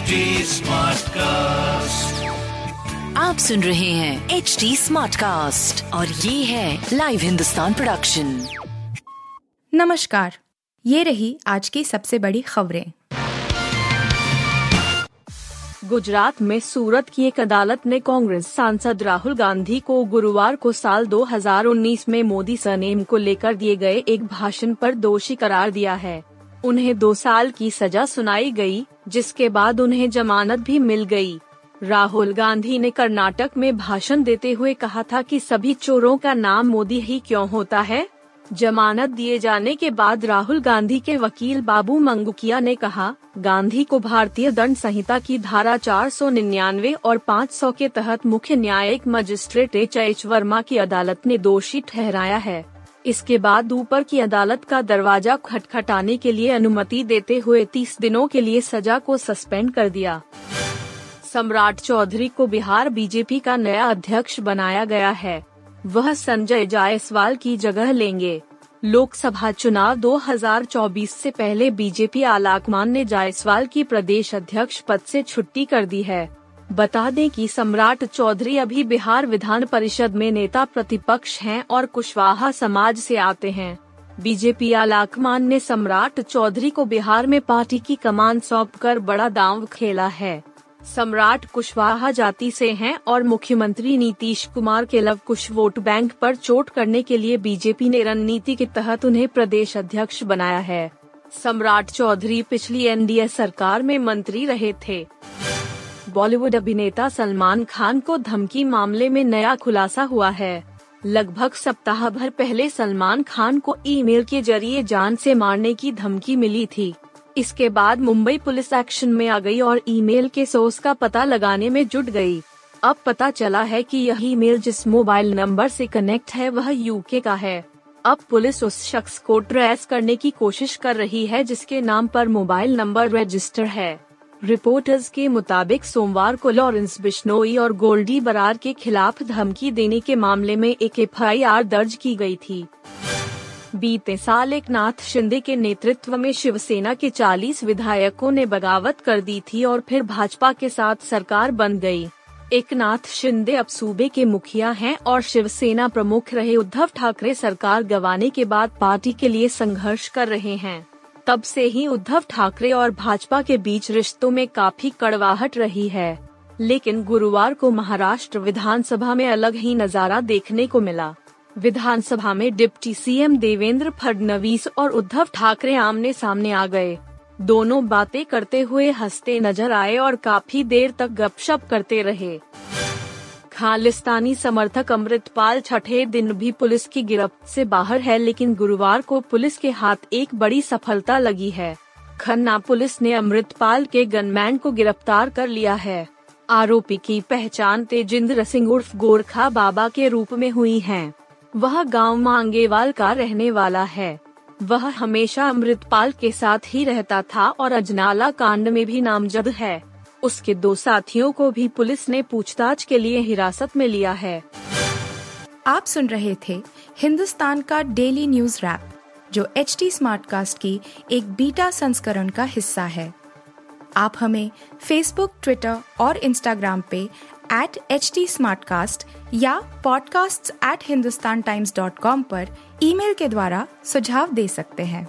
HD Smartcast. आप सुन रहे हैं एच डी स्मार्ट कास्ट और ये है लाइव हिंदुस्तान प्रोडक्शन नमस्कार ये रही आज की सबसे बड़ी खबरें। गुजरात में सूरत की एक अदालत ने कांग्रेस सांसद राहुल गांधी को गुरुवार को साल 2019 में मोदी सरनेम को लेकर दिए गए एक भाषण पर दोषी करार दिया है। उन्हें दो साल की सजा सुनाई गई, जिसके बाद उन्हें जमानत भी मिल गई। राहुल गांधी ने कर्नाटक में भाषण देते हुए कहा था कि सभी चोरों का नाम मोदी ही क्यों होता है जमानत दिए जाने के बाद राहुल गांधी के वकील बाबू मंगुकिया ने कहा गांधी को भारतीय दंड संहिता की धारा चार सौ निन्यानवे और 500 के तहत मुख्य न्यायिक मजिस्ट्रेट एच एच वर्मा की अदालत ने दोषी ठहराया है इसके बाद ऊपर की अदालत का दरवाज़ा खटखटाने के लिए अनुमति देते हुए 30 दिनों के लिए सजा को सस्पेंड कर दिया। सम्राट चौधरी को बिहार बीजेपी का नया अध्यक्ष बनाया गया है। वह संजय जायसवाल की जगह लेंगे। लोकसभा चुनाव 2024 से पहले बीजेपी आलाकमान ने जायसवाल की प्रदेश अध्यक्ष पद से छुट्टी कर दी है। बता दें कि सम्राट चौधरी अभी बिहार विधान परिषद में नेता प्रतिपक्ष हैं और कुशवाहा समाज से आते हैं। बीजेपी आलाकमान ने सम्राट चौधरी को बिहार में पार्टी की कमान सौंपकर बड़ा दांव खेला है। सम्राट कुशवाहा जाति से हैं और मुख्यमंत्री नीतीश कुमार के लव कुश वोट बैंक पर चोट करने के लिए बीजेपी ने रणनीति के तहत उन्हें प्रदेश अध्यक्ष बनाया है। सम्राट चौधरी पिछली एनडीए सरकार में मंत्री रहे थे। बॉलीवुड अभिनेता सलमान खान को धमकी मामले में नया खुलासा हुआ है। लगभग सप्ताह भर पहले सलमान खान को ईमेल के ज़रिए जान से मारने की धमकी मिली थी। इसके बाद मुंबई पुलिस एक्शन में आ गई और ईमेल के सोर्स का पता लगाने में जुट गई। अब पता चला है कि यह ईमेल जिस मोबाइल नंबर से कनेक्ट है, वह यूके का है। अब पुलिस उस शख्स को ट्रेस करने की कोशिश कर रही है, जिसके नाम पर मोबाइल नंबर रजिस्टर है। रिपोर्टर्स के मुताबिक सोमवार को लॉरेंस बिश्नोई और गोल्डी बरार के खिलाफ धमकी देने के मामले में एक एफआईआर दर्ज की गई थी बीते साल एक नाथ शिंदे के नेतृत्व में शिवसेना के 40 विधायकों ने बगावत कर दी थी और फिर भाजपा के साथ सरकार बन गई। एक नाथ शिंदे अब सूबे के मुखिया हैं और शिवसेना प्रमुख रहे उद्धव ठाकरे सरकार गवाने के बाद पार्टी के लिए संघर्ष कर रहे हैं तब से ही उद्धव ठाकरे और भाजपा के बीच रिश्तों में काफ़ी कड़वाहट रही है। लेकिन गुरुवार को महाराष्ट्र विधानसभा में अलग ही नज़ारा देखने को मिला। विधानसभा में डिप्टी सीएम देवेंद्र फडणवीस और उद्धव ठाकरे आमने सामने आ गए। दोनों बातें करते हुए हँसते नज़र आए और काफ़ी देर तक गपशप करते रहे। खालिस्तानी समर्थक अमृतपाल छठे दिन भी पुलिस की गिरफ्त से बाहर है, लेकिन गुरुवार को पुलिस के हाथ एक बड़ी सफलता लगी है। खन्ना पुलिस ने अमृतपाल के गनमैन को गिरफ़्तार कर लिया है। आरोपी की पहचान तेजिंद्र सिंह उर्फ़ गोरखा बाबा के रूप में हुई है। वह गाँव मांगेवाल का रहने वाला है। वह हमेशा अमृतपाल के साथ ही रहता था और अजनाला कांड में भी नामजद है। उसके दो साथियों को भी पुलिस ने पूछताछ के लिए हिरासत में लिया है। आप सुन रहे थे हिंदुस्तान का डेली न्यूज़ रैप, जो एच टी स्मार्ट कास्ट की एक बीटा संस्करण का हिस्सा है। आप हमें फेसबुक ट्विटर और इंस्टाग्राम पे एट एच टी या podcasts@hindustantimes.com पर ईमेल के द्वारा सुझाव दे सकते हैं।